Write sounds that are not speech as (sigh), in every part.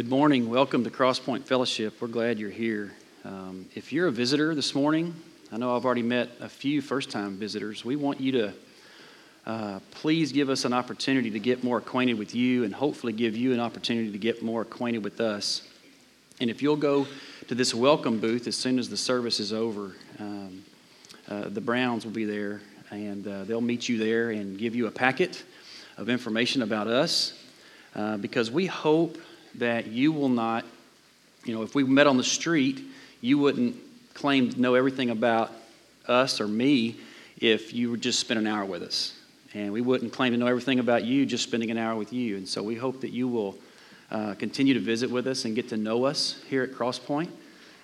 Good morning. Welcome to Crosspoint Fellowship. We're glad you're here. Um, if you're a visitor this morning, I know I've already met a few first time visitors. We want you to uh, please give us an opportunity to get more acquainted with you and hopefully give you an opportunity to get more acquainted with us. And if you'll go to this welcome booth as soon as the service is over, um, uh, the Browns will be there and uh, they'll meet you there and give you a packet of information about us uh, because we hope that you will not, you know, if we met on the street, you wouldn't claim to know everything about us or me if you would just spend an hour with us. And we wouldn't claim to know everything about you just spending an hour with you. And so we hope that you will uh, continue to visit with us and get to know us here at Crosspoint,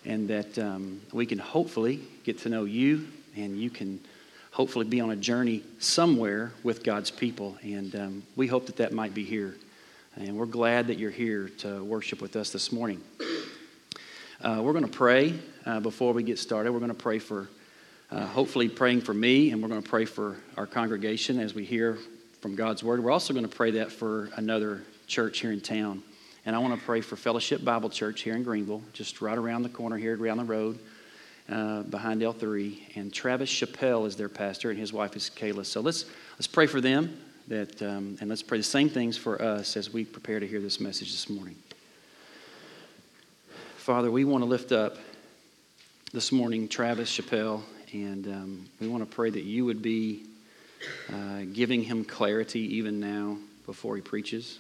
and that um, we can hopefully get to know you, and you can hopefully be on a journey somewhere with God's people. And um, we hope that that might be here and we're glad that you're here to worship with us this morning. Uh, we're going to pray uh, before we get started. We're going to pray for, uh, hopefully, praying for me, and we're going to pray for our congregation as we hear from God's word. We're also going to pray that for another church here in town. And I want to pray for Fellowship Bible Church here in Greenville, just right around the corner here, around the road. Uh, behind L3, and Travis Chappelle is their pastor, and his wife is Kayla. So let's let's pray for them, that, um, and let's pray the same things for us as we prepare to hear this message this morning. Father, we want to lift up this morning Travis Chappelle, and um, we want to pray that you would be uh, giving him clarity even now before he preaches.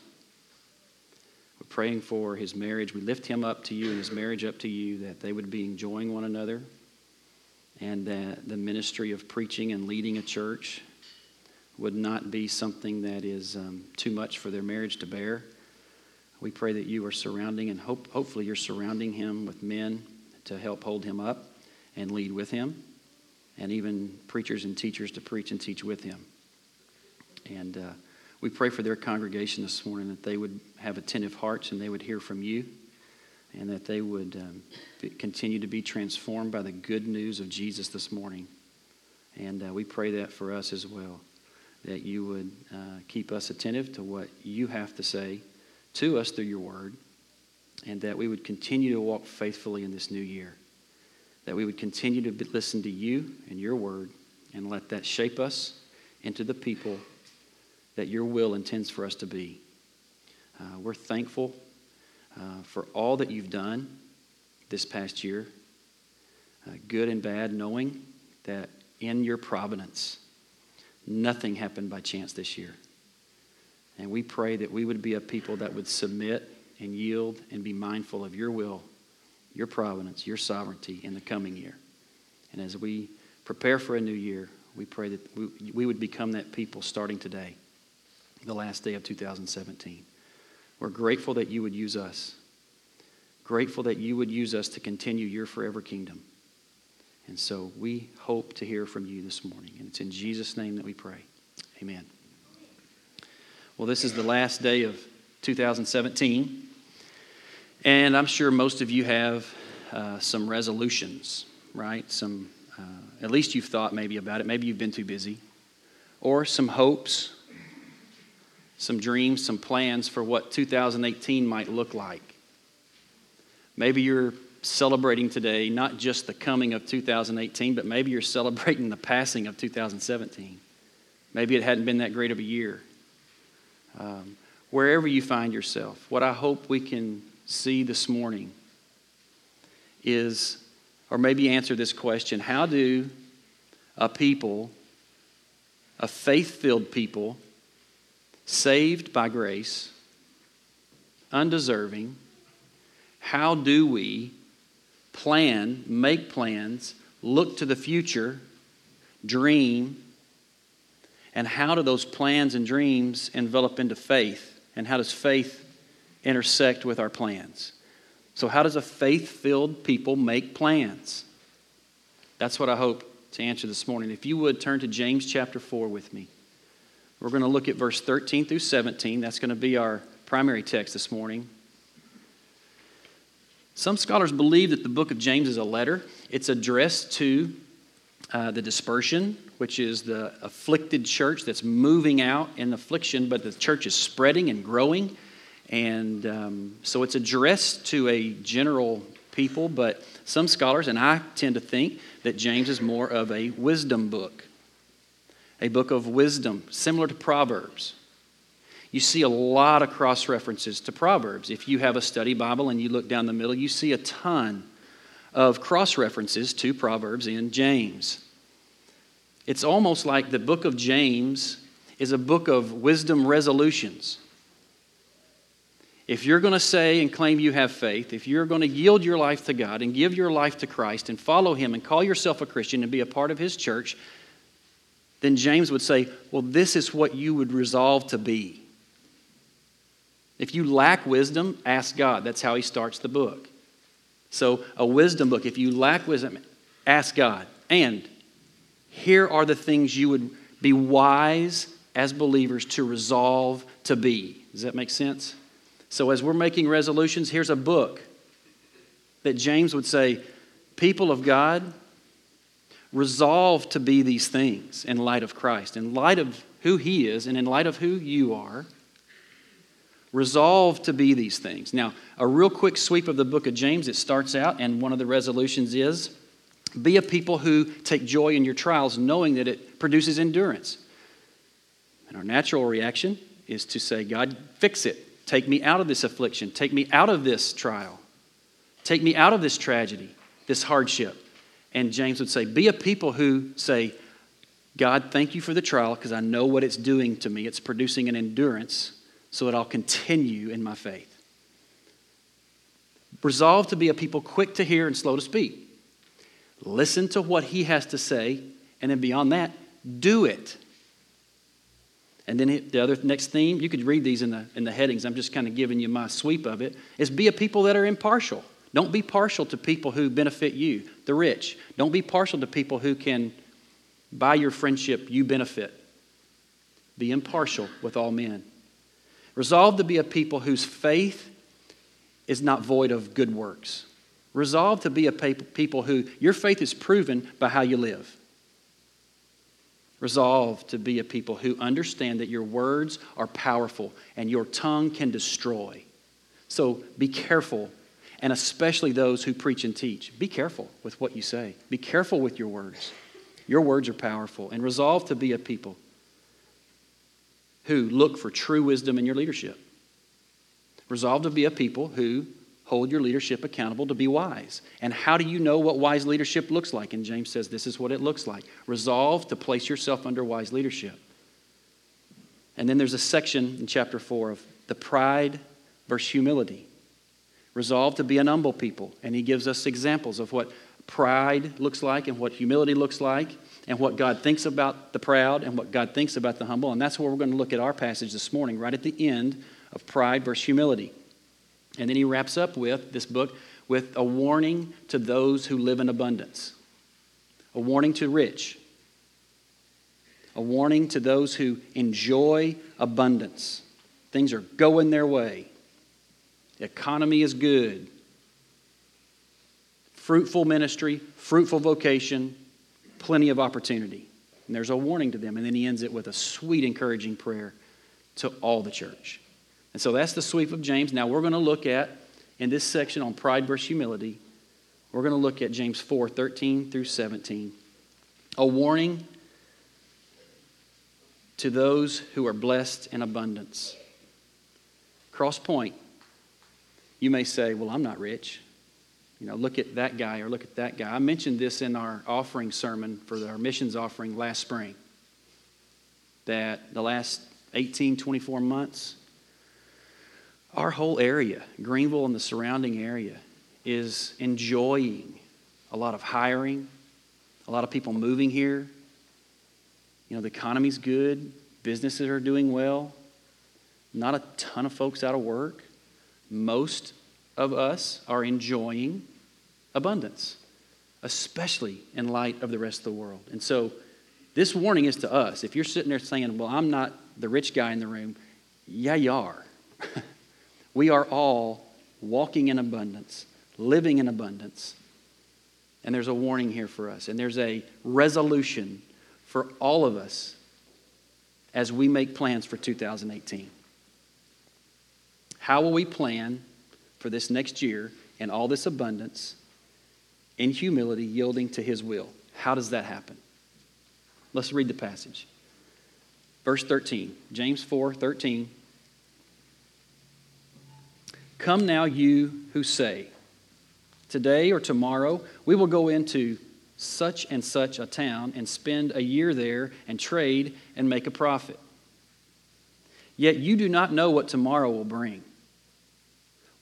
We're praying for his marriage. We lift him up to you and his marriage up to you, that they would be enjoying one another, and that the ministry of preaching and leading a church would not be something that is um, too much for their marriage to bear. We pray that you are surrounding, and hope, hopefully, you're surrounding him with men to help hold him up and lead with him, and even preachers and teachers to preach and teach with him. And uh, we pray for their congregation this morning that they would have attentive hearts and they would hear from you, and that they would um, continue to be transformed by the good news of Jesus this morning. And uh, we pray that for us as well that you would uh, keep us attentive to what you have to say to us through your word, and that we would continue to walk faithfully in this new year. That we would continue to listen to you and your word and let that shape us into the people that your will intends for us to be. Uh, we're thankful uh, for all that you've done this past year, uh, good and bad, knowing that in your providence, Nothing happened by chance this year. And we pray that we would be a people that would submit and yield and be mindful of your will, your providence, your sovereignty in the coming year. And as we prepare for a new year, we pray that we, we would become that people starting today, the last day of 2017. We're grateful that you would use us, grateful that you would use us to continue your forever kingdom. And so we hope to hear from you this morning. And it's in Jesus' name that we pray. Amen. Well, this is the last day of 2017. And I'm sure most of you have uh, some resolutions, right? Some, uh, at least you've thought maybe about it. Maybe you've been too busy. Or some hopes, some dreams, some plans for what 2018 might look like. Maybe you're celebrating today not just the coming of 2018, but maybe you're celebrating the passing of 2017. Maybe it hadn't been that great of a year. Um, wherever you find yourself, what I hope we can see this morning is, or maybe answer this question how do a people, a faith filled people, saved by grace, undeserving, how do we plan, make plans, look to the future, dream, and how do those plans and dreams envelop into faith? And how does faith intersect with our plans? So, how does a faith filled people make plans? That's what I hope to answer this morning. If you would turn to James chapter 4 with me, we're going to look at verse 13 through 17. That's going to be our primary text this morning. Some scholars believe that the book of James is a letter. It's addressed to uh, the dispersion, which is the afflicted church that's moving out in affliction, but the church is spreading and growing. And um, so it's addressed to a general people, but some scholars, and I tend to think that James is more of a wisdom book, a book of wisdom, similar to Proverbs. You see a lot of cross references to Proverbs. If you have a study Bible and you look down the middle, you see a ton of cross references to Proverbs in James. It's almost like the book of James is a book of wisdom resolutions. If you're going to say and claim you have faith, if you're going to yield your life to God and give your life to Christ and follow Him and call yourself a Christian and be a part of His church, then James would say, Well, this is what you would resolve to be. If you lack wisdom, ask God. That's how he starts the book. So, a wisdom book, if you lack wisdom, ask God. And here are the things you would be wise as believers to resolve to be. Does that make sense? So, as we're making resolutions, here's a book that James would say, People of God, resolve to be these things in light of Christ, in light of who He is, and in light of who you are. Resolve to be these things. Now, a real quick sweep of the book of James, it starts out, and one of the resolutions is be a people who take joy in your trials, knowing that it produces endurance. And our natural reaction is to say, God, fix it. Take me out of this affliction. Take me out of this trial. Take me out of this tragedy, this hardship. And James would say, Be a people who say, God, thank you for the trial because I know what it's doing to me. It's producing an endurance so that I'll continue in my faith. Resolve to be a people quick to hear and slow to speak. Listen to what he has to say, and then beyond that, do it. And then the other next theme, you could read these in the, in the headings. I'm just kind of giving you my sweep of it, is be a people that are impartial. Don't be partial to people who benefit you, the rich. Don't be partial to people who can, by your friendship, you benefit. Be impartial with all men. Resolve to be a people whose faith is not void of good works. Resolve to be a people who your faith is proven by how you live. Resolve to be a people who understand that your words are powerful and your tongue can destroy. So be careful, and especially those who preach and teach. Be careful with what you say, be careful with your words. Your words are powerful, and resolve to be a people who look for true wisdom in your leadership. Resolve to be a people who hold your leadership accountable to be wise. And how do you know what wise leadership looks like? And James says this is what it looks like. Resolve to place yourself under wise leadership. And then there's a section in chapter 4 of the pride versus humility. Resolve to be an humble people. And he gives us examples of what pride looks like and what humility looks like and what God thinks about the proud and what God thinks about the humble. And that's where we're going to look at our passage this morning, right at the end of pride versus humility. And then he wraps up with this book with a warning to those who live in abundance, a warning to rich, a warning to those who enjoy abundance. Things are going their way, the economy is good. Fruitful ministry, fruitful vocation, plenty of opportunity. And there's a warning to them. And then he ends it with a sweet, encouraging prayer to all the church. And so that's the sweep of James. Now we're going to look at, in this section on pride versus humility, we're going to look at James 4 13 through 17. A warning to those who are blessed in abundance. Crosspoint. You may say, Well, I'm not rich. You know, look at that guy or look at that guy. I mentioned this in our offering sermon for our missions offering last spring. That the last 18, 24 months, our whole area, Greenville and the surrounding area, is enjoying a lot of hiring, a lot of people moving here. You know, the economy's good, businesses are doing well, not a ton of folks out of work. Most of us are enjoying abundance, especially in light of the rest of the world. And so, this warning is to us. If you're sitting there saying, Well, I'm not the rich guy in the room, yeah, you are. (laughs) we are all walking in abundance, living in abundance. And there's a warning here for us, and there's a resolution for all of us as we make plans for 2018. How will we plan for this next year and all this abundance in humility, yielding to His will? How does that happen? Let's read the passage. Verse 13, James 4 13. Come now, you who say, Today or tomorrow we will go into such and such a town and spend a year there and trade and make a profit. Yet you do not know what tomorrow will bring.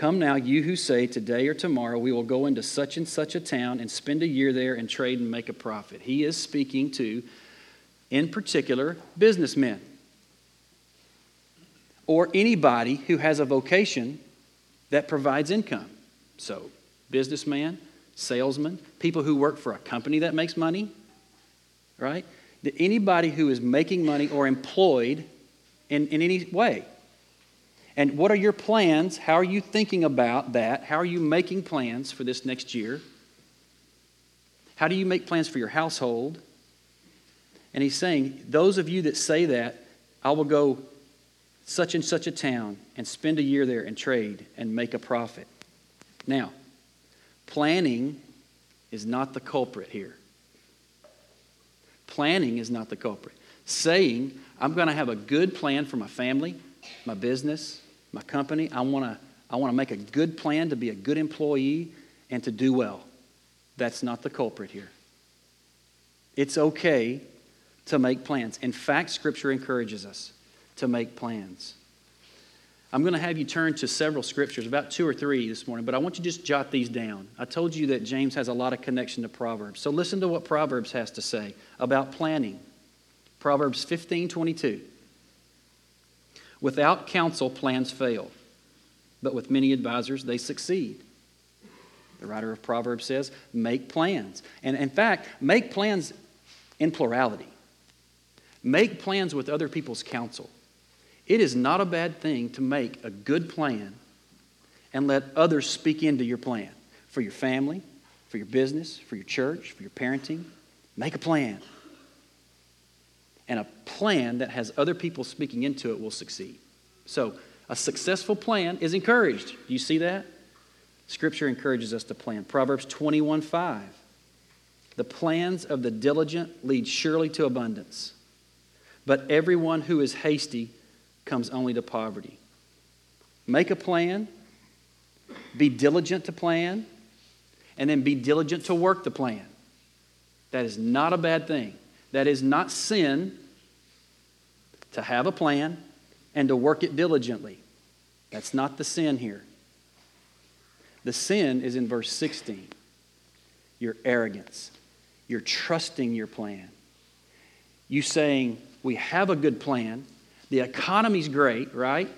come now, you who say, Today or tomorrow we will go into such and such a town and spend a year there and trade and make a profit. He is speaking to, in particular, businessmen or anybody who has a vocation that provides income. So, businessman, salesman, people who work for a company that makes money, right? Anybody who is making money or employed in, in any way. And what are your plans? How are you thinking about that? How are you making plans for this next year? How do you make plans for your household? And he's saying, those of you that say that, I will go such and such a town and spend a year there and trade and make a profit. Now, planning is not the culprit here. Planning is not the culprit. Saying, I'm going to have a good plan for my family, my business, my company. I want to I want to make a good plan to be a good employee and to do well. That's not the culprit here. It's okay to make plans. In fact, Scripture encourages us to make plans. I'm going to have you turn to several scriptures, about two or three this morning, but I want you to just jot these down. I told you that James has a lot of connection to Proverbs. So listen to what Proverbs has to say about planning. Proverbs 15 22. Without counsel, plans fail, but with many advisors, they succeed. The writer of Proverbs says, make plans. And in fact, make plans in plurality. Make plans with other people's counsel. It is not a bad thing to make a good plan and let others speak into your plan for your family, for your business, for your church, for your parenting. Make a plan. And a plan that has other people speaking into it will succeed. So, a successful plan is encouraged. Do you see that? Scripture encourages us to plan. Proverbs 21 5. The plans of the diligent lead surely to abundance, but everyone who is hasty comes only to poverty. Make a plan, be diligent to plan, and then be diligent to work the plan. That is not a bad thing. That is not sin to have a plan and to work it diligently. That's not the sin here. The sin is in verse 16 your arrogance, your trusting your plan. You saying, We have a good plan, the economy's great, right?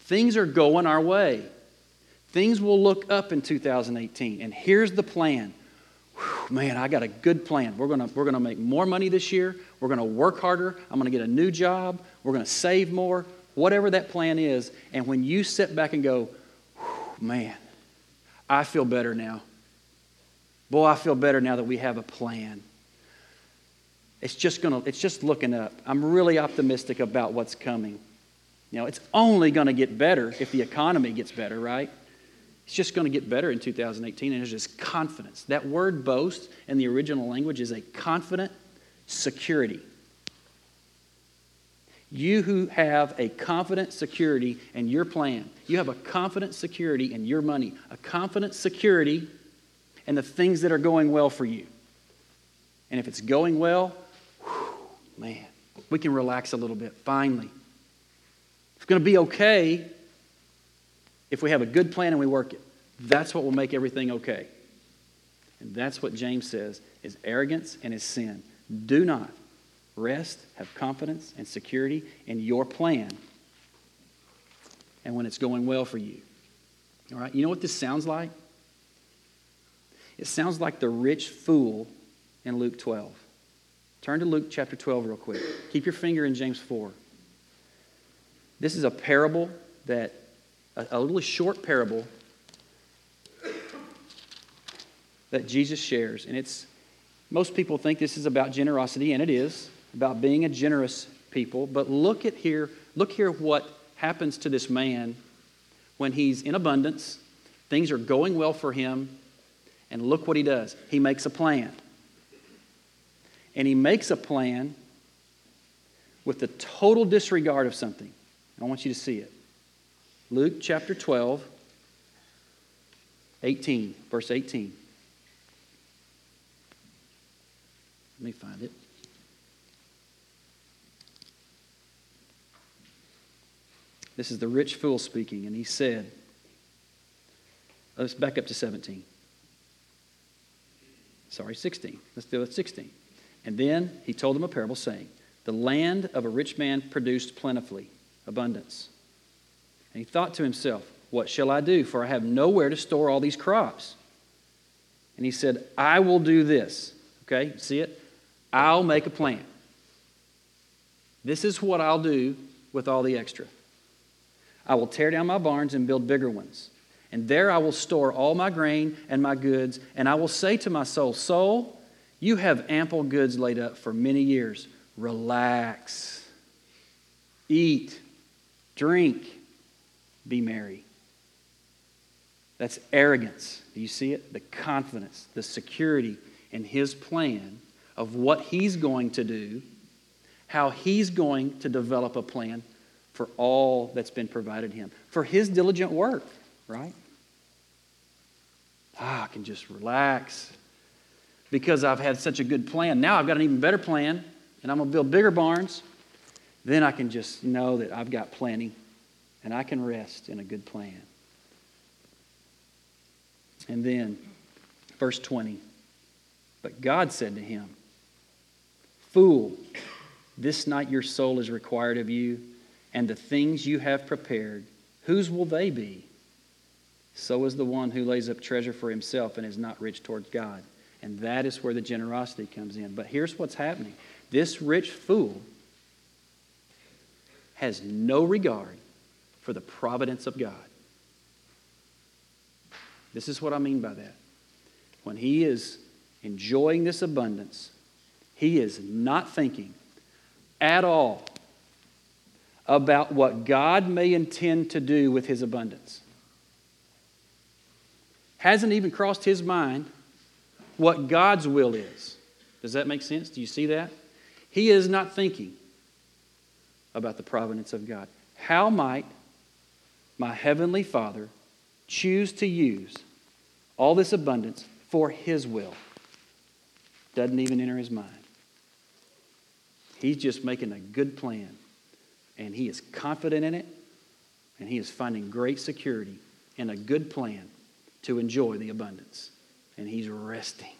Things are going our way. Things will look up in 2018. And here's the plan. Man, I got a good plan. We're going to we're gonna make more money this year. We're going to work harder. I'm going to get a new job. We're going to save more. Whatever that plan is. And when you sit back and go, man, I feel better now. Boy, I feel better now that we have a plan. It's just going to, it's just looking up. I'm really optimistic about what's coming. You know, it's only going to get better if the economy gets better, right? It's just going to get better in 2018, and there's just confidence. That word boast in the original language is a confident security. You who have a confident security in your plan, you have a confident security in your money, a confident security in the things that are going well for you. And if it's going well, man, we can relax a little bit, finally. It's going to be okay if we have a good plan and we work it. That's what will make everything okay. And that's what James says is arrogance and is sin. Do not rest, have confidence and security in your plan and when it's going well for you. All right, you know what this sounds like? It sounds like the rich fool in Luke 12. Turn to Luke chapter 12 real quick. Keep your finger in James 4. This is a parable that, a, a little short parable that Jesus shares. And it's, most people think this is about generosity, and it is, about being a generous people. But look at here, look here what happens to this man when he's in abundance, things are going well for him, and look what he does. He makes a plan. And he makes a plan with the total disregard of something. I want you to see it. Luke chapter 12, 18, verse 18. Let me find it. This is the rich fool speaking, and he said, let's back up to 17. Sorry, 16. Let's do with 16. And then he told them a parable saying, The land of a rich man produced plentifully, abundance. He thought to himself, What shall I do? For I have nowhere to store all these crops. And he said, I will do this. Okay, see it? I'll make a plan. This is what I'll do with all the extra. I will tear down my barns and build bigger ones. And there I will store all my grain and my goods. And I will say to my soul, Soul, you have ample goods laid up for many years. Relax. Eat. Drink. Be merry. That's arrogance. Do you see it? The confidence, the security in his plan of what he's going to do, how he's going to develop a plan for all that's been provided him, for his diligent work, right? Ah, I can just relax because I've had such a good plan. Now I've got an even better plan, and I'm going to build bigger barns. Then I can just know that I've got plenty, and I can rest in a good plan. And then, verse 20. But God said to him, Fool, this night your soul is required of you and the things you have prepared, whose will they be? So is the one who lays up treasure for himself and is not rich towards God. And that is where the generosity comes in. But here's what's happening this rich fool has no regard for the providence of God. This is what I mean by that. When he is enjoying this abundance, he is not thinking at all about what God may intend to do with his abundance. Hasn't even crossed his mind what God's will is. Does that make sense? Do you see that? He is not thinking about the providence of God. How might my heavenly Father choose to use all this abundance for his will? Doesn't even enter his mind. He's just making a good plan and he is confident in it, and he is finding great security in a good plan to enjoy the abundance. And he's resting.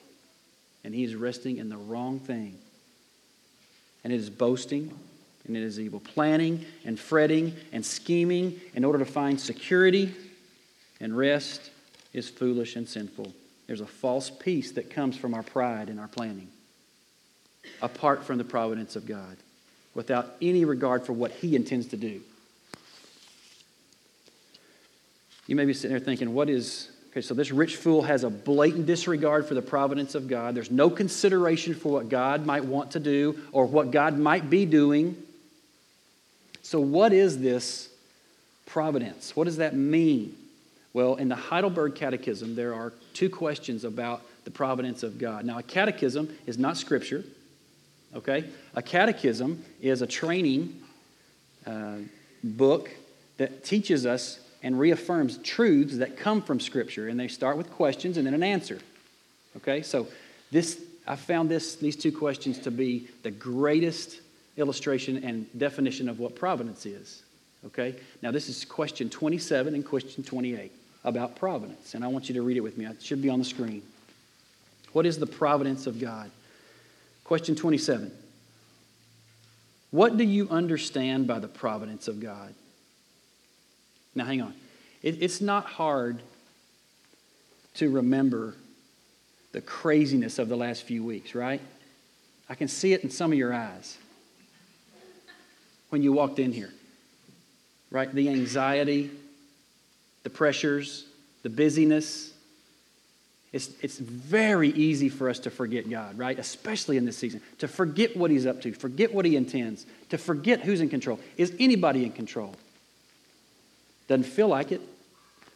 And he's resting in the wrong thing. And it is boasting, and it is evil. Planning and fretting and scheming in order to find security and rest is foolish and sinful. There's a false peace that comes from our pride and our planning, apart from the providence of God without any regard for what he intends to do. You may be sitting there thinking, what is. Okay, so this rich fool has a blatant disregard for the providence of God. There's no consideration for what God might want to do or what God might be doing. So, what is this providence? What does that mean? Well, in the Heidelberg Catechism, there are two questions about the providence of God. Now, a catechism is not scripture, Okay? A catechism is a training uh, book that teaches us and reaffirms truths that come from Scripture. And they start with questions and then an answer. Okay? So this, I found this, these two questions to be the greatest illustration and definition of what providence is. Okay? Now, this is question 27 and question 28 about providence. And I want you to read it with me. It should be on the screen. What is the providence of God? Question 27 What do you understand by the providence of God? Now, hang on. It, it's not hard to remember the craziness of the last few weeks, right? I can see it in some of your eyes when you walked in here, right? The anxiety, the pressures, the busyness. It's, it's very easy for us to forget God, right? Especially in this season. To forget what He's up to, forget what He intends, to forget who's in control. Is anybody in control? Doesn't feel like it.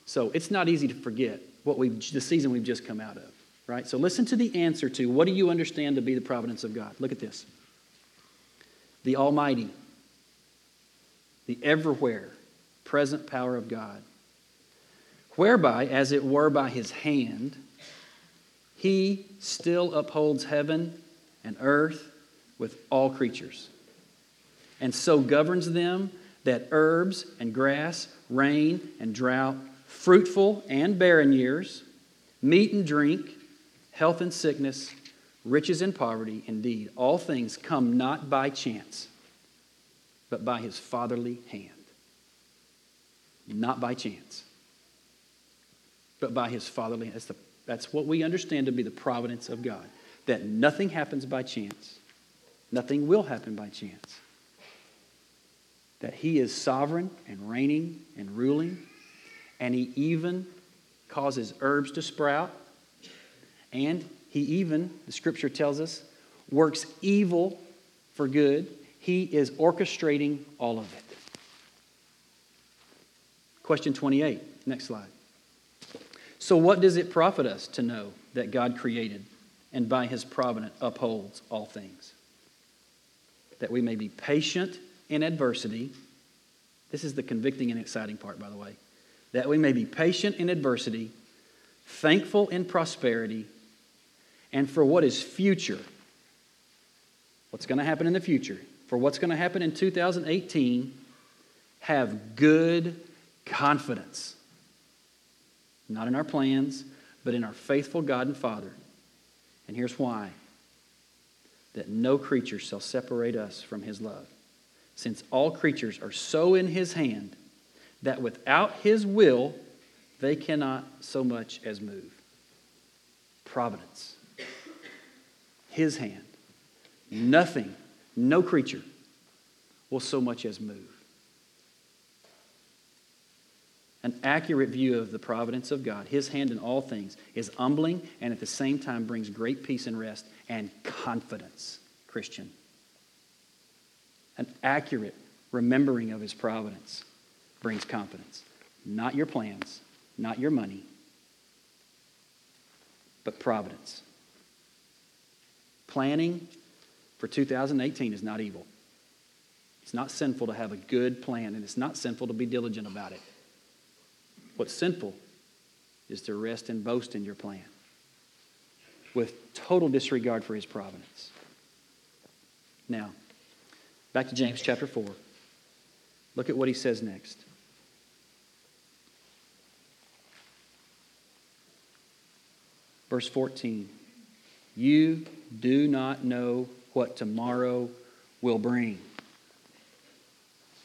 So it's not easy to forget what we've, the season we've just come out of, right? So listen to the answer to what do you understand to be the providence of God? Look at this. The Almighty, the everywhere present power of God, whereby, as it were by his hand, he still upholds heaven and earth with all creatures, and so governs them that herbs and grass, rain and drought, fruitful and barren years, meat and drink, health and sickness, riches and poverty, indeed, all things come not by chance, but by his fatherly hand. Not by chance, but by his fatherly. That's, that's what we understand to be the providence of God. That nothing happens by chance, nothing will happen by chance that he is sovereign and reigning and ruling, and he even causes herbs to sprout, and he even, the scripture tells us, works evil for good. He is orchestrating all of it. Question 28, next slide. So, what does it profit us to know that God created and by his providence upholds all things? That we may be patient in adversity. This is the convicting and exciting part, by the way. That we may be patient in adversity, thankful in prosperity, and for what is future. What's going to happen in the future? For what's going to happen in 2018, have good confidence. Not in our plans, but in our faithful God and Father. And here's why that no creature shall separate us from his love since all creatures are so in his hand that without his will they cannot so much as move. Providence. His hand. Nothing, no creature will so much as move. An accurate view of the providence of God, His hand in all things, is humbling and at the same time brings great peace and rest and confidence, Christian an accurate remembering of his providence brings confidence. Not your plans, not your money, but providence. Planning for 2018 is not evil. It's not sinful to have a good plan, and it's not sinful to be diligent about it. What's sinful is to rest and boast in your plan with total disregard for his providence. Now, Back to James chapter 4. Look at what he says next. Verse 14 You do not know what tomorrow will bring.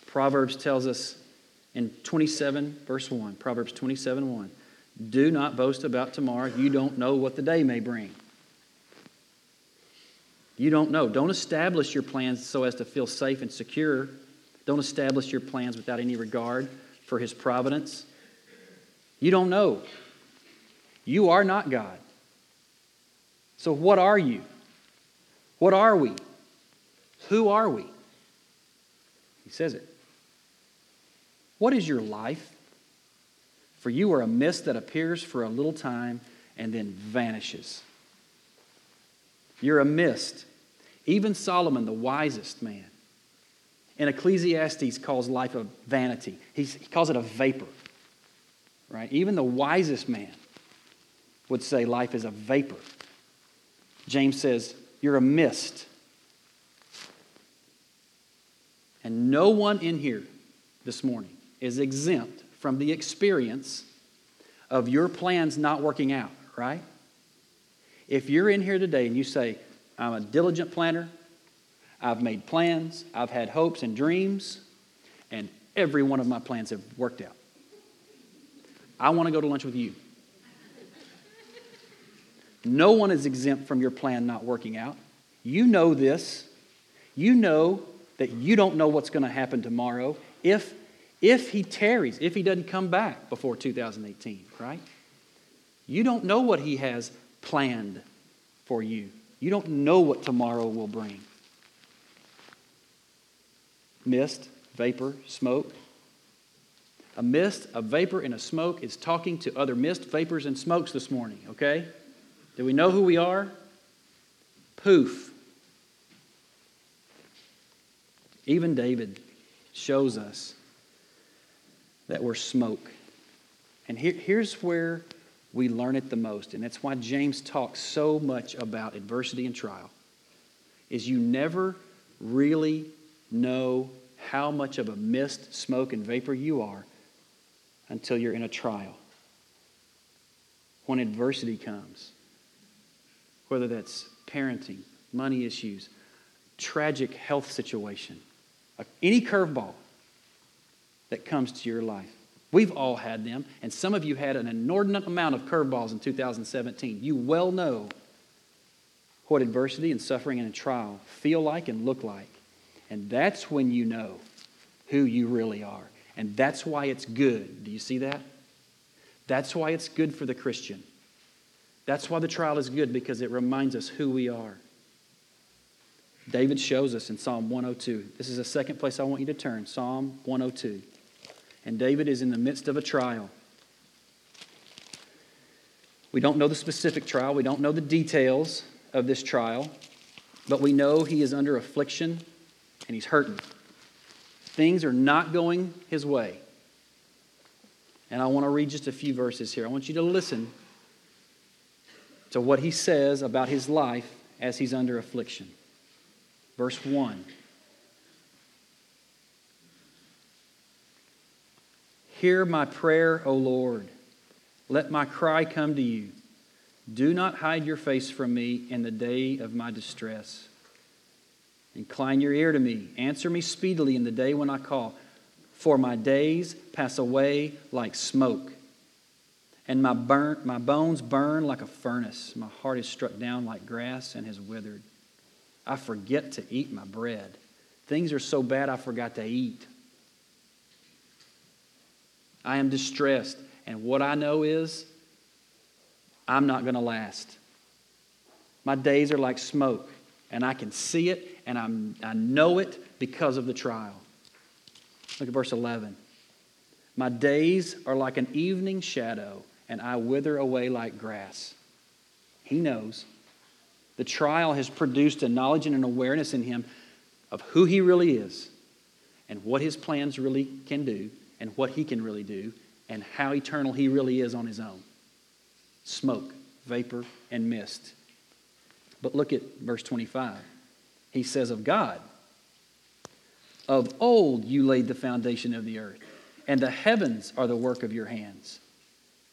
Proverbs tells us in 27, verse 1, Proverbs 27 1, do not boast about tomorrow. You don't know what the day may bring. You don't know. Don't establish your plans so as to feel safe and secure. Don't establish your plans without any regard for His providence. You don't know. You are not God. So, what are you? What are we? Who are we? He says it. What is your life? For you are a mist that appears for a little time and then vanishes. You're a mist. Even Solomon, the wisest man, in Ecclesiastes calls life a vanity. He's, he calls it a vapor. Right? Even the wisest man would say life is a vapor. James says, You're a mist. And no one in here this morning is exempt from the experience of your plans not working out, right? If you're in here today and you say, I'm a diligent planner, I've made plans, I've had hopes and dreams, and every one of my plans have worked out. I want to go to lunch with you. No one is exempt from your plan not working out. You know this. You know that you don't know what's going to happen tomorrow if, if he tarries, if he doesn't come back before 2018, right? You don't know what he has planned for you. You don't know what tomorrow will bring. Mist, vapor, smoke. A mist, a vapor, and a smoke is talking to other mist, vapors, and smokes this morning, okay? Do we know who we are? Poof. Even David shows us that we're smoke. And here, here's where we learn it the most, and that's why James talks so much about adversity and trial. Is you never really know how much of a mist, smoke, and vapor you are until you're in a trial. When adversity comes, whether that's parenting, money issues, tragic health situation, any curveball that comes to your life. We've all had them, and some of you had an inordinate amount of curveballs in 2017. You well know what adversity and suffering and trial feel like and look like. And that's when you know who you really are. And that's why it's good. Do you see that? That's why it's good for the Christian. That's why the trial is good because it reminds us who we are. David shows us in Psalm 102. This is the second place I want you to turn Psalm 102. And David is in the midst of a trial. We don't know the specific trial, we don't know the details of this trial, but we know he is under affliction and he's hurting. Things are not going his way. And I want to read just a few verses here. I want you to listen to what he says about his life as he's under affliction. Verse 1. Hear my prayer, O Lord. Let my cry come to you. Do not hide your face from me in the day of my distress. Incline your ear to me. Answer me speedily in the day when I call. For my days pass away like smoke, and my, burn, my bones burn like a furnace. My heart is struck down like grass and has withered. I forget to eat my bread. Things are so bad I forgot to eat. I am distressed, and what I know is I'm not going to last. My days are like smoke, and I can see it, and I'm, I know it because of the trial. Look at verse 11. My days are like an evening shadow, and I wither away like grass. He knows. The trial has produced a knowledge and an awareness in him of who he really is and what his plans really can do and what he can really do and how eternal he really is on his own. Smoke, vapor, and mist. But look at verse 25. He says of God, Of old you laid the foundation of the earth, and the heavens are the work of your hands.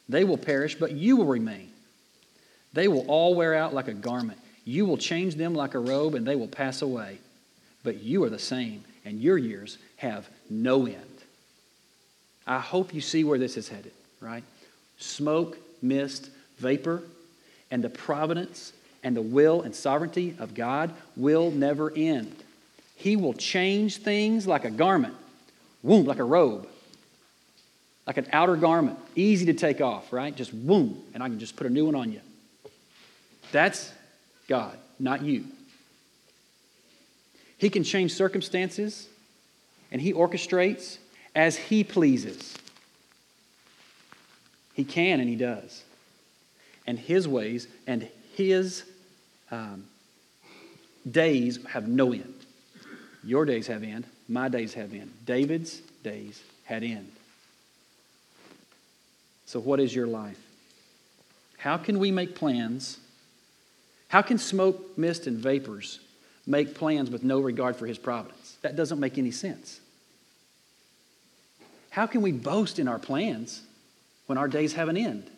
They will perish, but you will remain. They will all wear out like a garment you will change them like a robe, and they will pass away. But you are the same, and your years have no end. I hope you see where this is headed, right? Smoke, mist, vapor, and the providence and the will and sovereignty of God will never end. He will change things like a garment, womb, like a robe, like an outer garment, easy to take off, right? Just boom, and I can just put a new one on you. That's God, not you. He can change circumstances and He orchestrates as He pleases. He can and He does. And His ways and His um, days have no end. Your days have end. My days have end. David's days had end. So, what is your life? How can we make plans how can smoke, mist, and vapors make plans with no regard for his providence? That doesn't make any sense. How can we boast in our plans when our days have an end?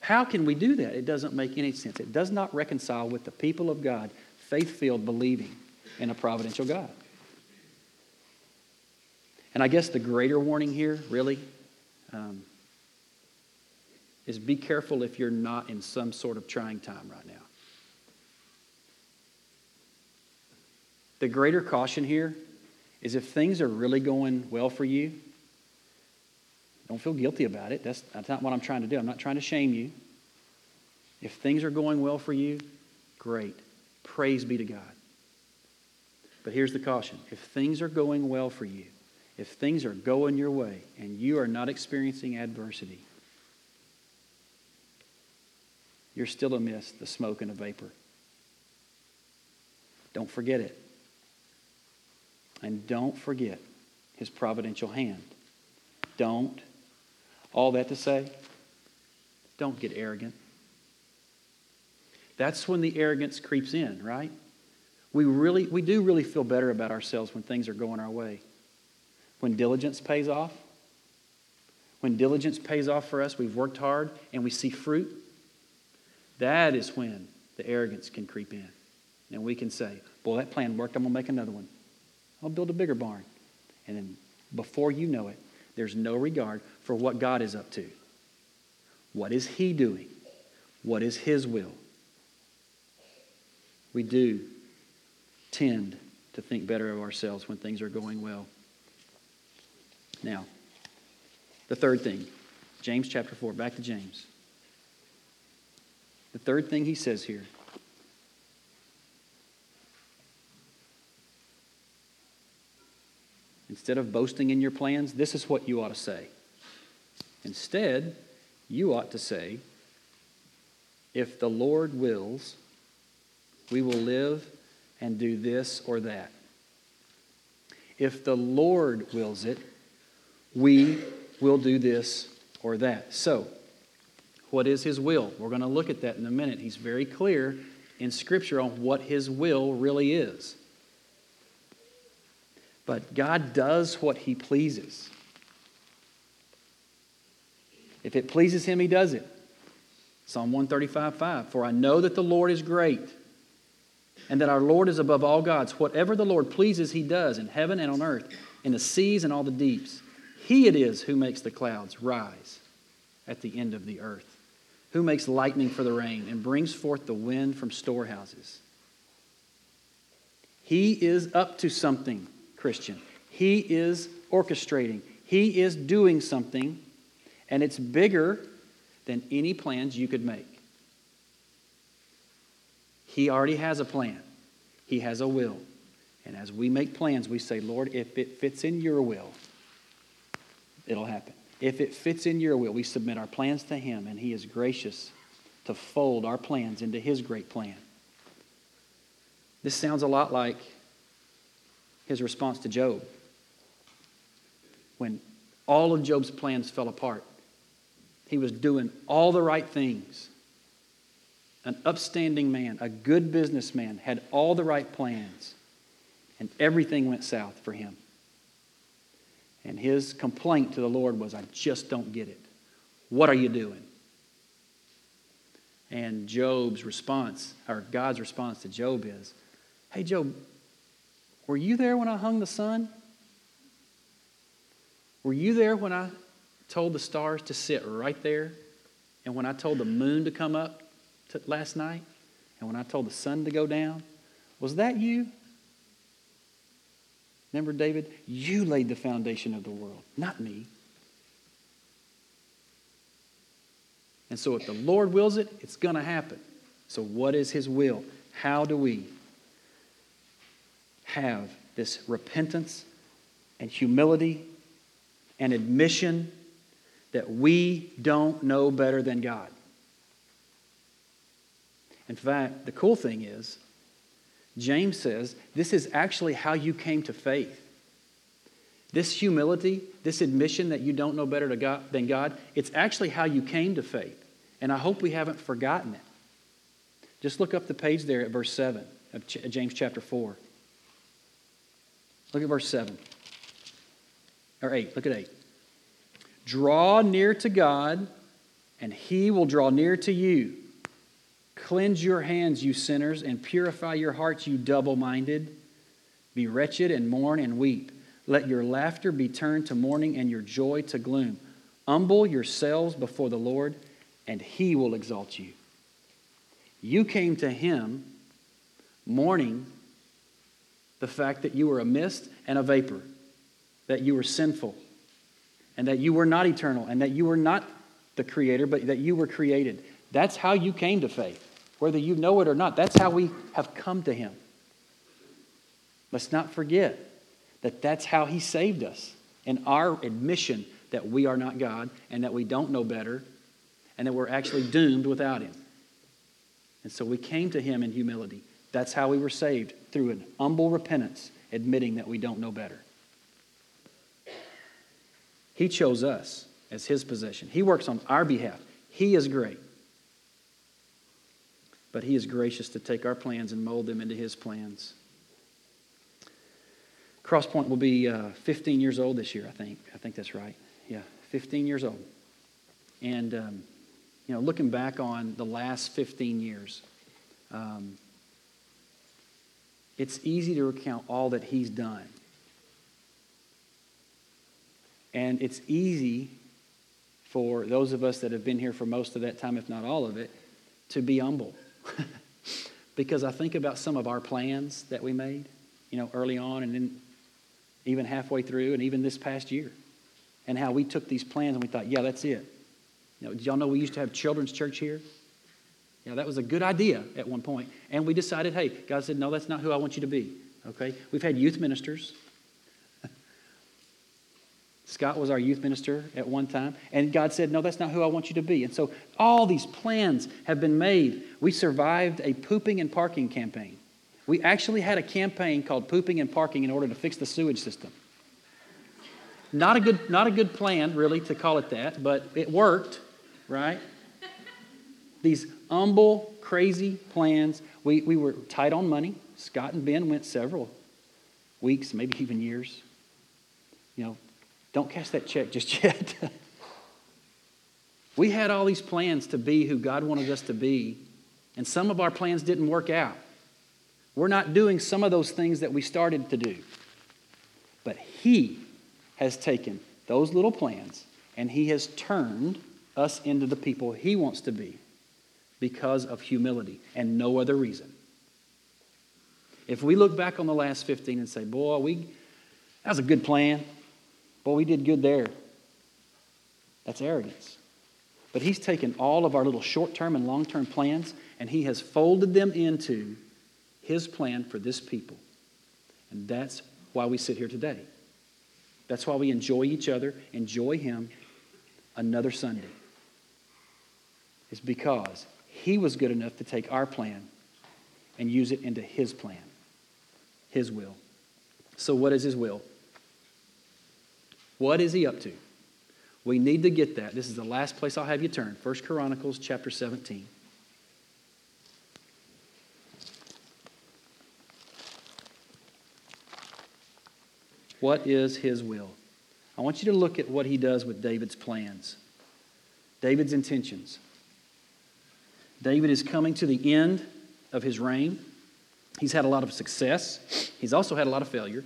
How can we do that? It doesn't make any sense. It does not reconcile with the people of God, faith filled, believing in a providential God. And I guess the greater warning here, really, um, is be careful if you're not in some sort of trying time right now. The greater caution here is if things are really going well for you, don't feel guilty about it. That's, that's not what I'm trying to do. I'm not trying to shame you. If things are going well for you, great. Praise be to God. But here's the caution if things are going well for you, if things are going your way, and you are not experiencing adversity, you're still amidst the smoke and the vapor. Don't forget it. And don't forget his providential hand. Don't. All that to say, don't get arrogant. That's when the arrogance creeps in, right? We really we do really feel better about ourselves when things are going our way. When diligence pays off, when diligence pays off for us, we've worked hard and we see fruit, that is when the arrogance can creep in. And we can say, Boy, that plan worked, I'm gonna make another one. I'll build a bigger barn. And then before you know it, there's no regard for what God is up to. What is He doing? What is His will? We do tend to think better of ourselves when things are going well. Now, the third thing, James chapter 4, back to James. The third thing he says here Instead of boasting in your plans, this is what you ought to say. Instead, you ought to say, If the Lord wills, we will live and do this or that. If the Lord wills it, we will do this or that. So, what is His will? We're going to look at that in a minute. He's very clear in Scripture on what His will really is. But God does what He pleases. If it pleases Him, He does it. Psalm 135 5 For I know that the Lord is great, and that our Lord is above all gods. Whatever the Lord pleases, He does in heaven and on earth, in the seas and all the deeps. He it is who makes the clouds rise at the end of the earth, who makes lightning for the rain, and brings forth the wind from storehouses. He is up to something. Christian. He is orchestrating, He is doing something, and it's bigger than any plans you could make. He already has a plan, He has a will. And as we make plans, we say, Lord, if it fits in your will, it'll happen. If it fits in your will, we submit our plans to Him, and He is gracious to fold our plans into His great plan. This sounds a lot like his response to Job. When all of Job's plans fell apart, he was doing all the right things. An upstanding man, a good businessman, had all the right plans, and everything went south for him. And his complaint to the Lord was, I just don't get it. What are you doing? And Job's response, or God's response to Job is, Hey, Job, were you there when I hung the sun? Were you there when I told the stars to sit right there? And when I told the moon to come up to last night? And when I told the sun to go down? Was that you? Remember, David? You laid the foundation of the world, not me. And so, if the Lord wills it, it's going to happen. So, what is His will? How do we have this repentance and humility and admission that we don't know better than God. In fact, the cool thing is, James says this is actually how you came to faith. This humility, this admission that you don't know better God, than God, it's actually how you came to faith. And I hope we haven't forgotten it. Just look up the page there at verse 7 of James chapter 4. Look at verse 7. Or 8. Look at 8. Draw near to God, and he will draw near to you. Cleanse your hands, you sinners, and purify your hearts, you double minded. Be wretched and mourn and weep. Let your laughter be turned to mourning and your joy to gloom. Humble yourselves before the Lord, and he will exalt you. You came to him mourning the fact that you were a mist and a vapor, that you were sinful, and that you were not eternal, and that you were not the creator, but that you were created. That's how you came to faith. Whether you know it or not, that's how we have come to him. Let's not forget that that's how he saved us. And our admission that we are not God and that we don't know better and that we're actually doomed without him. And so we came to him in humility. That's how we were saved through an humble repentance, admitting that we don't know better. He chose us as his possession. He works on our behalf. He is great. But he is gracious to take our plans and mold them into his plans. Crosspoint will be uh, 15 years old this year, I think. I think that's right. Yeah, 15 years old. And, um, you know, looking back on the last 15 years, um, it's easy to recount all that he's done. And it's easy for those of us that have been here for most of that time, if not all of it, to be humble. (laughs) because I think about some of our plans that we made, you know, early on and then even halfway through and even this past year. And how we took these plans and we thought, yeah, that's it. You know, did y'all know we used to have children's church here? Yeah, that was a good idea at one point. And we decided, hey, God said, no, that's not who I want you to be. Okay? We've had youth ministers. Scott was our youth minister at one time. And God said, no, that's not who I want you to be. And so all these plans have been made. We survived a pooping and parking campaign. We actually had a campaign called Pooping and Parking in order to fix the sewage system. Not a good, not a good plan, really, to call it that, but it worked, right? These humble, crazy plans. We, we were tight on money. Scott and Ben went several weeks, maybe even years. You know, don't cash that check just (laughs) yet. we had all these plans to be who God wanted us to be, and some of our plans didn't work out. We're not doing some of those things that we started to do. But He has taken those little plans and He has turned us into the people He wants to be because of humility and no other reason. If we look back on the last 15 and say, boy, we, that was a good plan. Boy, we did good there. That's arrogance. But he's taken all of our little short term and long term plans and he has folded them into his plan for this people. And that's why we sit here today. That's why we enjoy each other, enjoy him another Sunday. It's because he was good enough to take our plan and use it into His plan, His will. So, what is His will? What is He up to? We need to get that. This is the last place I'll have you turn. First Chronicles chapter 17. What is his will? I want you to look at what he does with David's plans, David's intentions. David is coming to the end of his reign. He's had a lot of success, he's also had a lot of failure.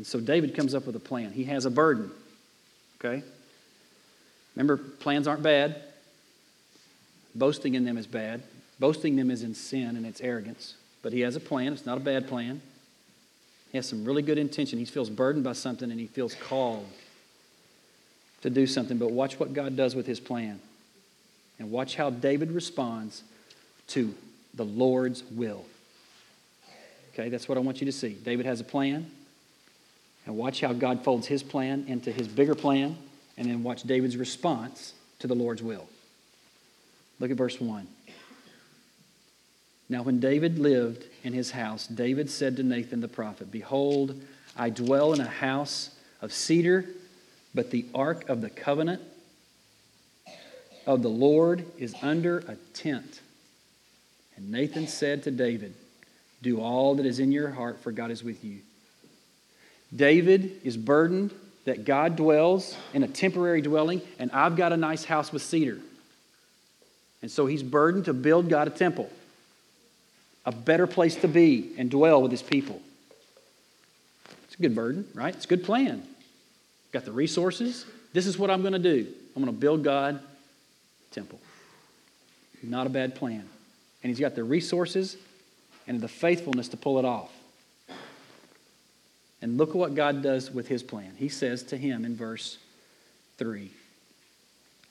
And so David comes up with a plan. He has a burden. Okay? Remember, plans aren't bad. Boasting in them is bad. Boasting them is in sin and it's arrogance. But he has a plan. It's not a bad plan. He has some really good intention. He feels burdened by something and he feels called to do something, but watch what God does with his plan. And watch how David responds to the Lord's will. Okay, that's what I want you to see. David has a plan. And watch how God folds his plan into his bigger plan. And then watch David's response to the Lord's will. Look at verse 1. Now, when David lived in his house, David said to Nathan the prophet, Behold, I dwell in a house of cedar but the ark of the covenant of the Lord is under a tent. And Nathan said to David, Do all that is in your heart, for God is with you. David is burdened that God dwells in a temporary dwelling, and I've got a nice house with cedar. And so he's burdened to build God a temple, a better place to be and dwell with his people. It's a good burden, right? It's a good plan. Got the resources. This is what I'm going to do. I'm going to build God temple. Not a bad plan. And he's got the resources and the faithfulness to pull it off. And look at what God does with his plan. He says to him in verse 3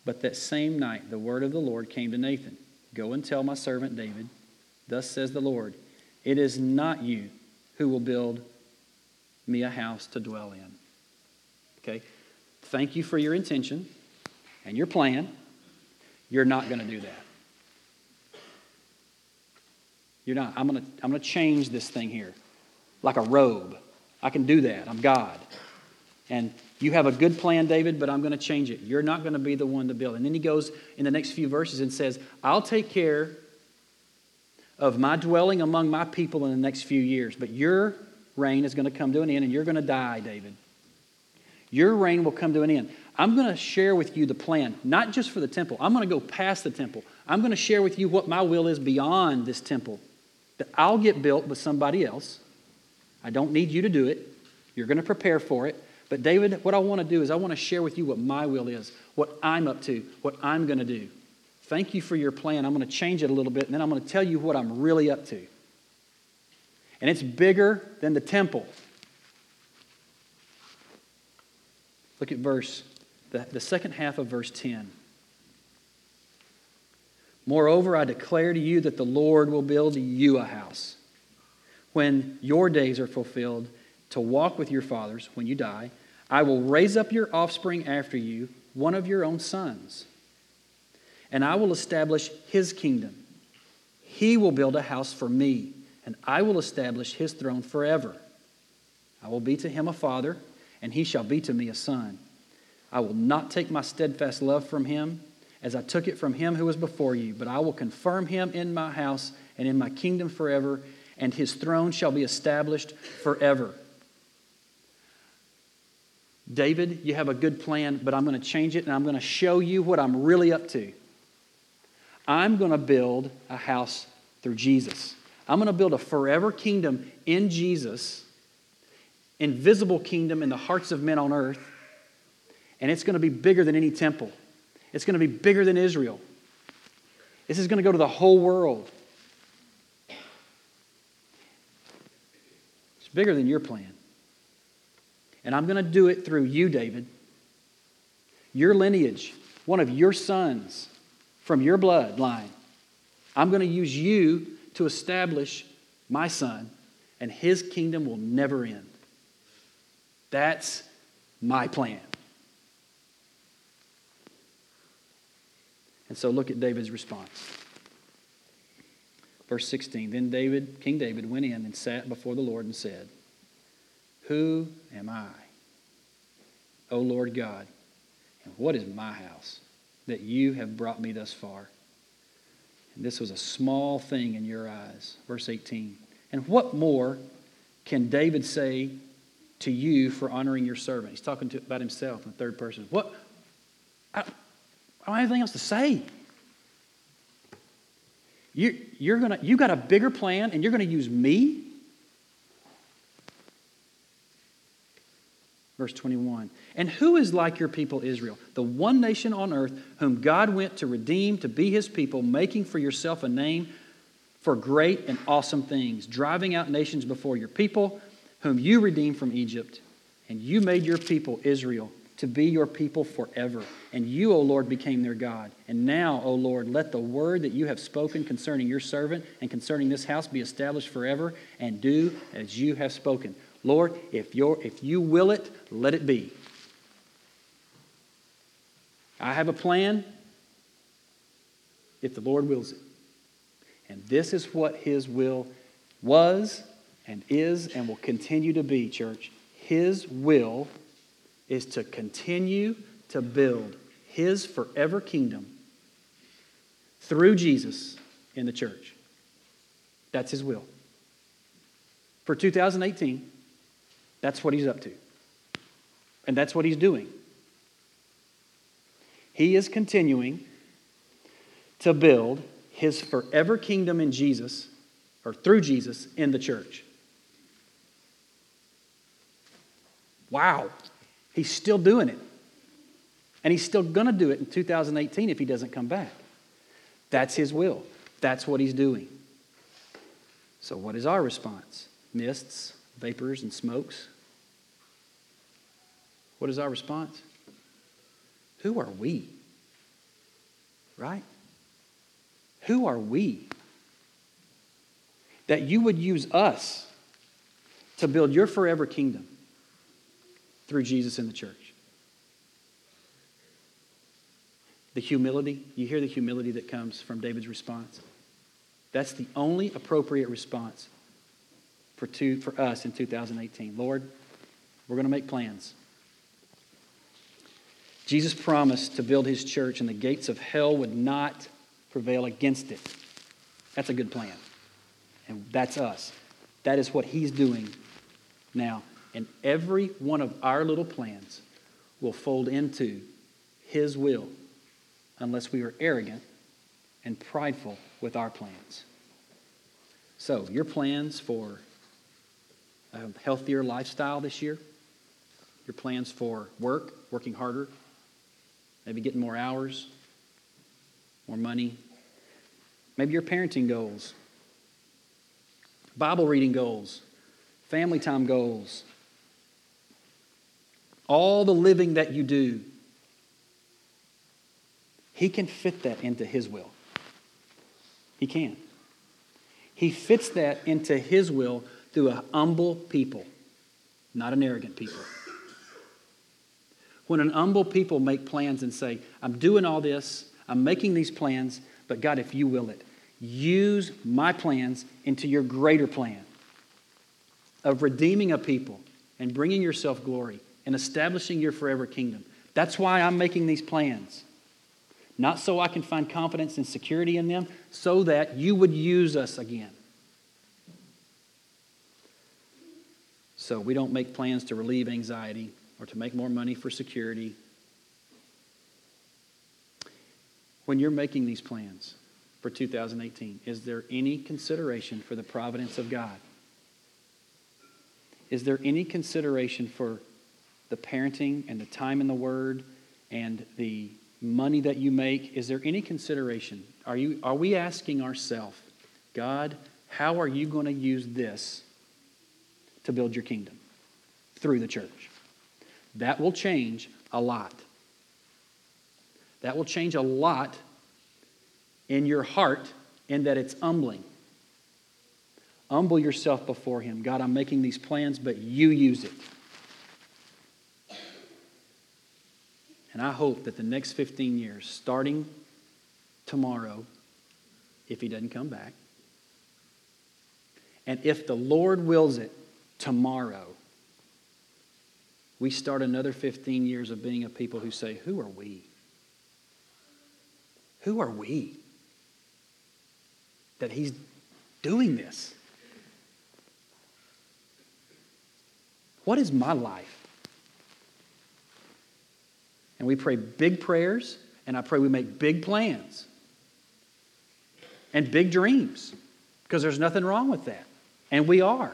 But that same night the word of the Lord came to Nathan Go and tell my servant David, Thus says the Lord, it is not you who will build me a house to dwell in. Okay? Thank you for your intention and your plan. You're not going to do that. You're not. I'm going to I'm going to change this thing here like a robe. I can do that. I'm God. And you have a good plan, David, but I'm going to change it. You're not going to be the one to build. And then he goes in the next few verses and says, I'll take care of my dwelling among my people in the next few years, but your reign is going to come to an end and you're going to die, David. Your reign will come to an end. I'm going to share with you the plan, not just for the temple. I'm going to go past the temple. I'm going to share with you what my will is beyond this temple. That I'll get built with somebody else. I don't need you to do it. You're going to prepare for it. But, David, what I want to do is I want to share with you what my will is, what I'm up to, what I'm going to do. Thank you for your plan. I'm going to change it a little bit, and then I'm going to tell you what I'm really up to. And it's bigger than the temple. Look at verse, the, the second half of verse 10. Moreover, I declare to you that the Lord will build you a house. When your days are fulfilled, to walk with your fathers when you die, I will raise up your offspring after you, one of your own sons, and I will establish his kingdom. He will build a house for me, and I will establish his throne forever. I will be to him a father, and he shall be to me a son. I will not take my steadfast love from him as I took it from him who was before you, but I will confirm him in my house and in my kingdom forever, and his throne shall be established forever. David, you have a good plan, but I'm going to change it and I'm going to show you what I'm really up to. I'm going to build a house through Jesus. I'm going to build a forever kingdom in Jesus, invisible kingdom in the hearts of men on earth, and it's going to be bigger than any temple. It's going to be bigger than Israel. This is going to go to the whole world. It's bigger than your plan. And I'm going to do it through you, David. Your lineage, one of your sons from your bloodline. I'm going to use you to establish my son, and his kingdom will never end. That's my plan. And so look at David's response. Verse 16 Then David, King David, went in and sat before the Lord and said, who am I, O Lord God? And what is my house that you have brought me thus far? And this was a small thing in your eyes. Verse 18. And what more can David say to you for honoring your servant? He's talking to, about himself in the third person. What? I, I don't have anything else to say. You, you're gonna, you got a bigger plan and you're going to use me Verse 21. And who is like your people Israel, the one nation on earth whom God went to redeem to be his people, making for yourself a name for great and awesome things, driving out nations before your people, whom you redeemed from Egypt, and you made your people Israel to be your people forever. And you, O Lord, became their God. And now, O Lord, let the word that you have spoken concerning your servant and concerning this house be established forever, and do as you have spoken. Lord, if, you're, if you will it, let it be. I have a plan if the Lord wills it. And this is what His will was and is and will continue to be, church. His will is to continue to build His forever kingdom through Jesus in the church. That's His will. For 2018, that's what he's up to. And that's what he's doing. He is continuing to build his forever kingdom in Jesus, or through Jesus, in the church. Wow. He's still doing it. And he's still going to do it in 2018 if he doesn't come back. That's his will. That's what he's doing. So, what is our response? Mists, vapors, and smokes? What is our response? Who are we? Right? Who are we? That you would use us to build your forever kingdom through Jesus in the church. The humility, you hear the humility that comes from David's response. That's the only appropriate response for, two, for us in 2018. Lord, we're going to make plans. Jesus promised to build his church, and the gates of hell would not prevail against it. That's a good plan. And that's us. That is what he's doing now. And every one of our little plans will fold into his will unless we are arrogant and prideful with our plans. So, your plans for a healthier lifestyle this year, your plans for work, working harder, maybe getting more hours, more money, maybe your parenting goals, Bible reading goals, family time goals, all the living that you do. He can fit that into His will. He can. He fits that into His will through a humble people, not an arrogant people. When an humble people make plans and say, I'm doing all this, I'm making these plans, but God, if you will it, use my plans into your greater plan of redeeming a people and bringing yourself glory and establishing your forever kingdom. That's why I'm making these plans. Not so I can find confidence and security in them, so that you would use us again. So we don't make plans to relieve anxiety or to make more money for security. When you're making these plans for 2018, is there any consideration for the providence of God? Is there any consideration for the parenting and the time in the Word and the money that you make? Is there any consideration? Are, you, are we asking ourselves, God, how are you going to use this to build your kingdom through the church? That will change a lot. That will change a lot in your heart in that it's humbling. Humble yourself before Him. God, I'm making these plans, but you use it. And I hope that the next 15 years, starting tomorrow, if He doesn't come back, and if the Lord wills it, tomorrow, we start another 15 years of being a people who say, Who are we? Who are we? That He's doing this. What is my life? And we pray big prayers, and I pray we make big plans and big dreams because there's nothing wrong with that. And we are.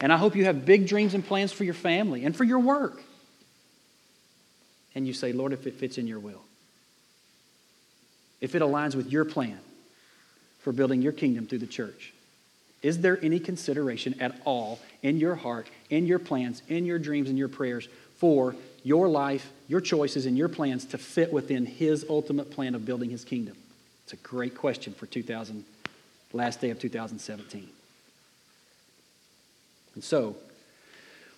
And I hope you have big dreams and plans for your family and for your work. And you say, Lord, if it fits in your will, if it aligns with your plan for building your kingdom through the church, is there any consideration at all in your heart, in your plans, in your dreams, and your prayers for your life, your choices, and your plans to fit within His ultimate plan of building His kingdom? It's a great question for 2000, last day of 2017. And so,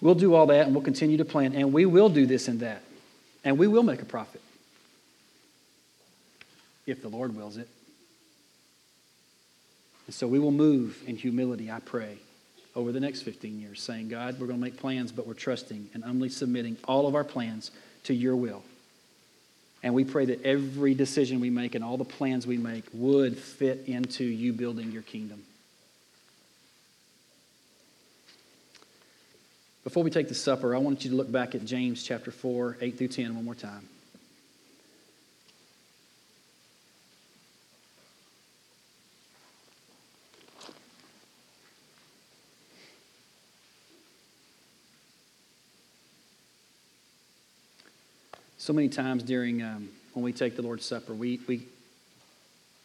we'll do all that and we'll continue to plan, and we will do this and that, and we will make a profit if the Lord wills it. And so we will move in humility, I pray, over the next 15 years, saying, God, we're going to make plans, but we're trusting and humbly submitting all of our plans to your will. And we pray that every decision we make and all the plans we make would fit into you building your kingdom. Before we take the supper, I want you to look back at James chapter 4, 8 through 10 one more time. So many times during um, when we take the Lord's Supper, we, we,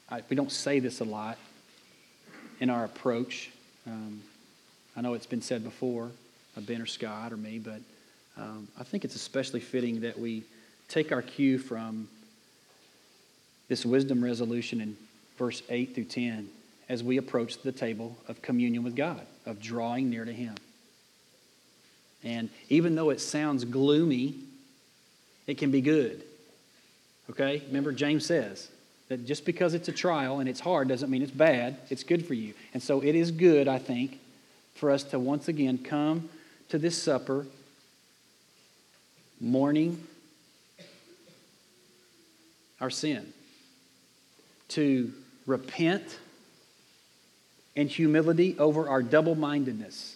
I, we don't say this a lot in our approach. Um, I know it's been said before by Ben or Scott or me, but um, I think it's especially fitting that we take our cue from this wisdom resolution in verse 8 through 10 as we approach the table of communion with God, of drawing near to Him. And even though it sounds gloomy, it can be good. Okay? Remember, James says that just because it's a trial and it's hard doesn't mean it's bad. It's good for you. And so it is good, I think, for us to once again come to this supper, mourning our sin, to repent in humility over our double mindedness.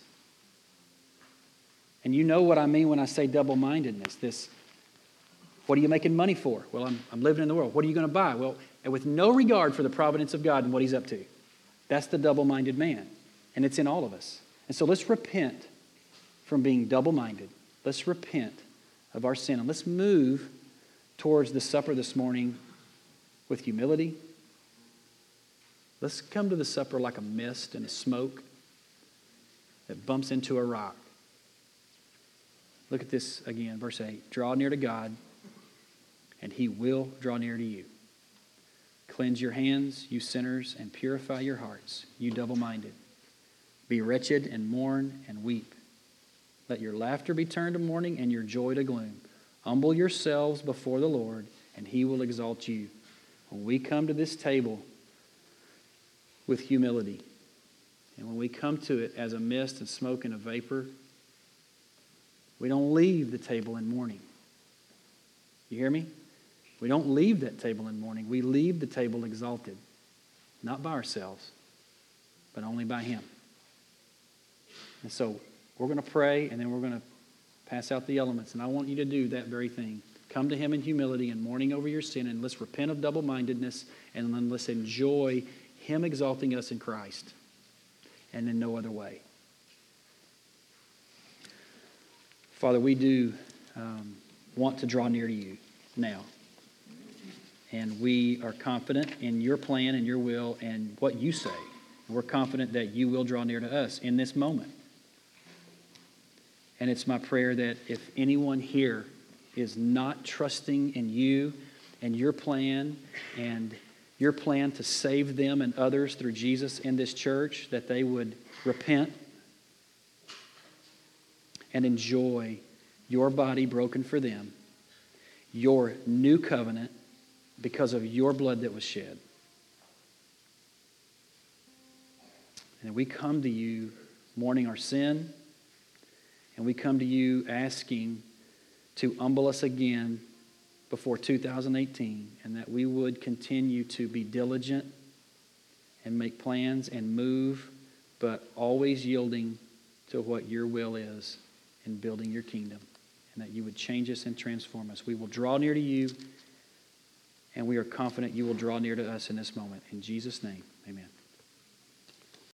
And you know what I mean when I say double mindedness. This what are you making money for? Well, I'm, I'm living in the world. What are you going to buy? Well, and with no regard for the providence of God and what He's up to. That's the double minded man. And it's in all of us. And so let's repent from being double minded. Let's repent of our sin. And let's move towards the supper this morning with humility. Let's come to the supper like a mist and a smoke that bumps into a rock. Look at this again, verse 8. Draw near to God and he will draw near to you. Cleanse your hands, you sinners, and purify your hearts, you double minded. Be wretched and mourn and weep. Let your laughter be turned to mourning and your joy to gloom. Humble yourselves before the Lord, and he will exalt you. When we come to this table with humility, and when we come to it as a mist and smoke and a vapor, we don't leave the table in mourning. You hear me? We don't leave that table in mourning. We leave the table exalted, not by ourselves, but only by Him. And so we're going to pray and then we're going to pass out the elements. And I want you to do that very thing. Come to Him in humility and mourning over your sin, and let's repent of double mindedness, and then let's enjoy Him exalting us in Christ and in no other way. Father, we do um, want to draw near to you now. And we are confident in your plan and your will and what you say. We're confident that you will draw near to us in this moment. And it's my prayer that if anyone here is not trusting in you and your plan and your plan to save them and others through Jesus in this church, that they would repent and enjoy your body broken for them, your new covenant because of your blood that was shed. And we come to you mourning our sin, and we come to you asking to humble us again before 2018, and that we would continue to be diligent and make plans and move, but always yielding to what your will is in building your kingdom, and that you would change us and transform us. We will draw near to you. And we are confident you will draw near to us in this moment. In Jesus' name, amen.